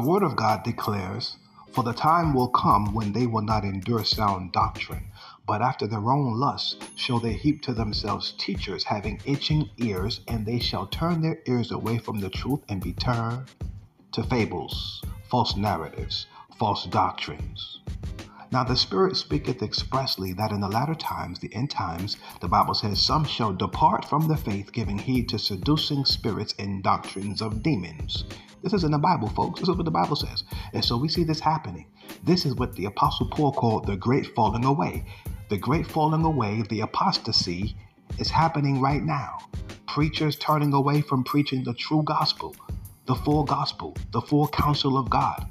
The Word of God declares, For the time will come when they will not endure sound doctrine, but after their own lusts shall they heap to themselves teachers having itching ears, and they shall turn their ears away from the truth and be turned to fables, false narratives, false doctrines. Now the Spirit speaketh expressly that in the latter times, the end times, the Bible says, some shall depart from the faith, giving heed to seducing spirits and doctrines of demons. This is in the Bible, folks. This is what the Bible says. And so we see this happening. This is what the Apostle Paul called the great falling away. The great falling away, the apostasy, is happening right now. Preachers turning away from preaching the true gospel, the full gospel, the full counsel of God.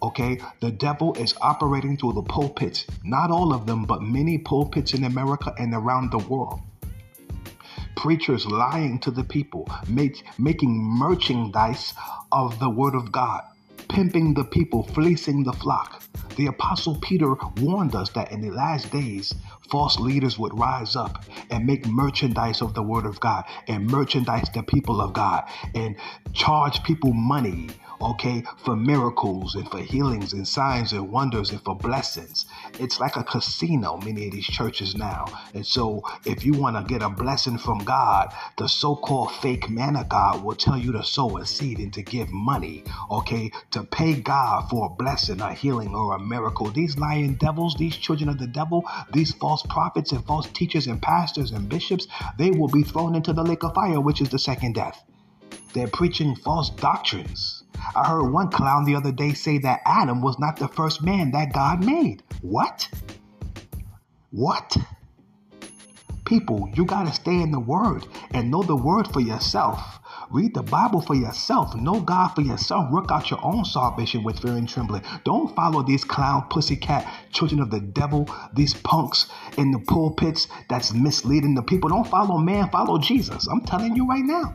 Okay, the devil is operating through the pulpits. Not all of them, but many pulpits in America and around the world. Preachers lying to the people, make, making merchandise of the word of God, pimping the people, fleecing the flock. The Apostle Peter warned us that in the last days, false leaders would rise up and make merchandise of the Word of God and merchandise the people of God and charge people money okay, for miracles and for healings and signs and wonders and for blessings. It's like a casino, many of these churches now. And so, if you want to get a blessing from God, the so called fake man of God will tell you to sow a seed and to give money, okay, to pay God for a blessing, a healing, or a miracle. These lying devils, these children of the devil, these false prophets and false teachers and pastors and bishops, they will be thrown into the lake of fire, which is the second death. They're preaching false doctrines. I heard one clown the other day say that Adam was not the first man that God made. What? What? People, you got to stay in the Word and know the Word for yourself. Read the Bible for yourself. Know God for yourself. Work out your own salvation with fear and trembling. Don't follow these clown, pussycat, children of the devil, these punks in the pulpits that's misleading the people. Don't follow man, follow Jesus. I'm telling you right now.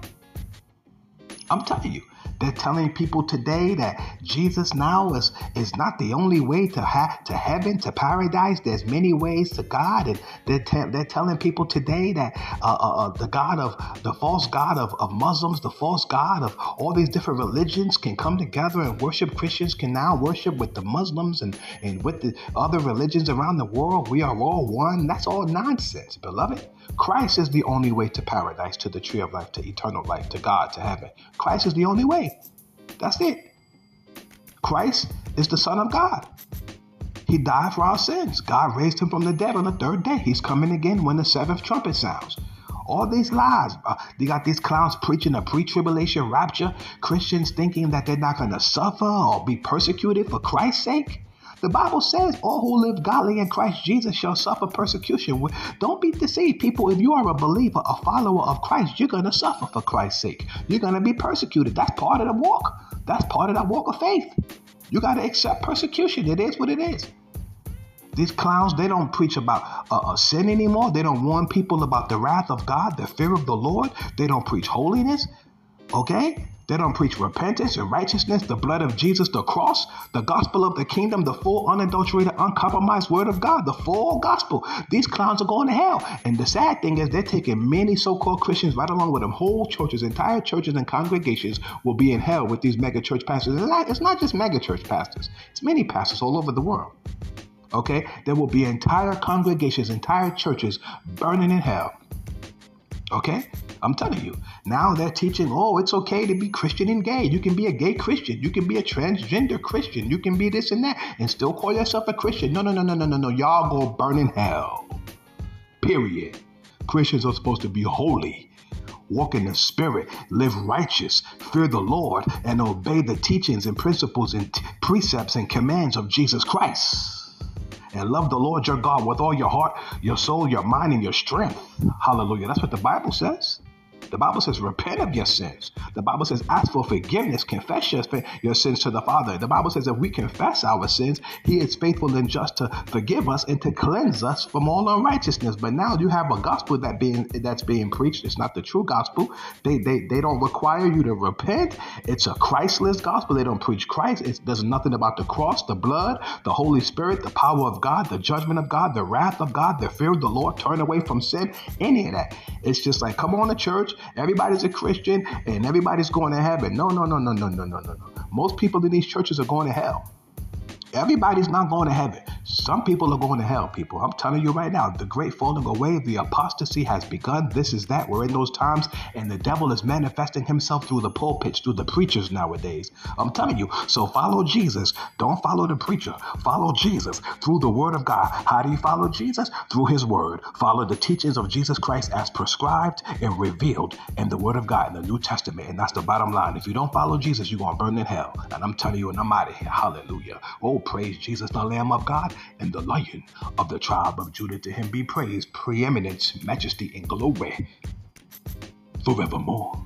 I'm telling you. They're telling people today that Jesus now is, is not the only way to ha- to heaven, to paradise. There's many ways to God, and they're, te- they're telling people today that uh, uh, uh, the God of the false God of, of Muslims, the false God of all these different religions can come together and worship. Christians can now worship with the Muslims and, and with the other religions around the world. We are all one. That's all nonsense, beloved. Christ is the only way to paradise, to the tree of life, to eternal life, to God, to heaven. Christ is the only way. That's it. Christ is the Son of God. He died for our sins. God raised him from the dead on the third day. He's coming again when the seventh trumpet sounds. All these lies. Uh, they got these clowns preaching a pre tribulation rapture, Christians thinking that they're not going to suffer or be persecuted for Christ's sake. The Bible says, All who live godly in Christ Jesus shall suffer persecution. Don't be deceived, people. If you are a believer, a follower of Christ, you're going to suffer for Christ's sake. You're going to be persecuted. That's part of the walk. That's part of that walk of faith. You got to accept persecution. It is what it is. These clowns, they don't preach about uh, uh, sin anymore. They don't warn people about the wrath of God, the fear of the Lord. They don't preach holiness. Okay? They don't preach repentance and righteousness, the blood of Jesus, the cross, the gospel of the kingdom, the full, unadulterated, uncompromised word of God, the full gospel. These clowns are going to hell. And the sad thing is, they're taking many so called Christians right along with them. Whole churches, entire churches, and congregations will be in hell with these mega church pastors. It's not just mega church pastors, it's many pastors all over the world. Okay? There will be entire congregations, entire churches burning in hell. Okay? I'm telling you. Now they're teaching, oh, it's okay to be Christian and gay. You can be a gay Christian. You can be a transgender Christian. You can be this and that and still call yourself a Christian. No, no, no, no, no, no, no. Y'all go burn in hell. Period. Christians are supposed to be holy, walk in the Spirit, live righteous, fear the Lord, and obey the teachings and principles and t- precepts and commands of Jesus Christ and love the Lord your God with all your heart, your soul, your mind, and your strength. Hallelujah. That's what the Bible says. The Bible says, repent of your sins. The Bible says, ask for forgiveness, confess your, your sins to the Father. The Bible says, if we confess our sins, He is faithful and just to forgive us and to cleanse us from all unrighteousness. But now you have a gospel that being that's being preached. It's not the true gospel. They they, they don't require you to repent. It's a Christless gospel. They don't preach Christ. It does nothing about the cross, the blood, the Holy Spirit, the power of God, the judgment of God, the wrath of God, the fear of the Lord, turn away from sin, any of that. It's just like, come on to church, everybody's a Christian, and everybody's going to heaven. No, no, no, no, no, no, no, no, no. Most people in these churches are going to hell. Everybody's not going to heaven. Some people are going to hell, people. I'm telling you right now, the great falling away, the apostasy has begun. This is that. We're in those times, and the devil is manifesting himself through the pulpits, through the preachers nowadays. I'm telling you. So follow Jesus. Don't follow the preacher. Follow Jesus through the word of God. How do you follow Jesus? Through his word. Follow the teachings of Jesus Christ as prescribed and revealed in the word of God in the New Testament. And that's the bottom line. If you don't follow Jesus, you're going to burn in hell. And I'm telling you, and I'm out of here. Hallelujah. Oh, praise Jesus, the Lamb of God and the Lion of the tribe of Judah. To him be praised, preeminence, majesty, and glory forevermore.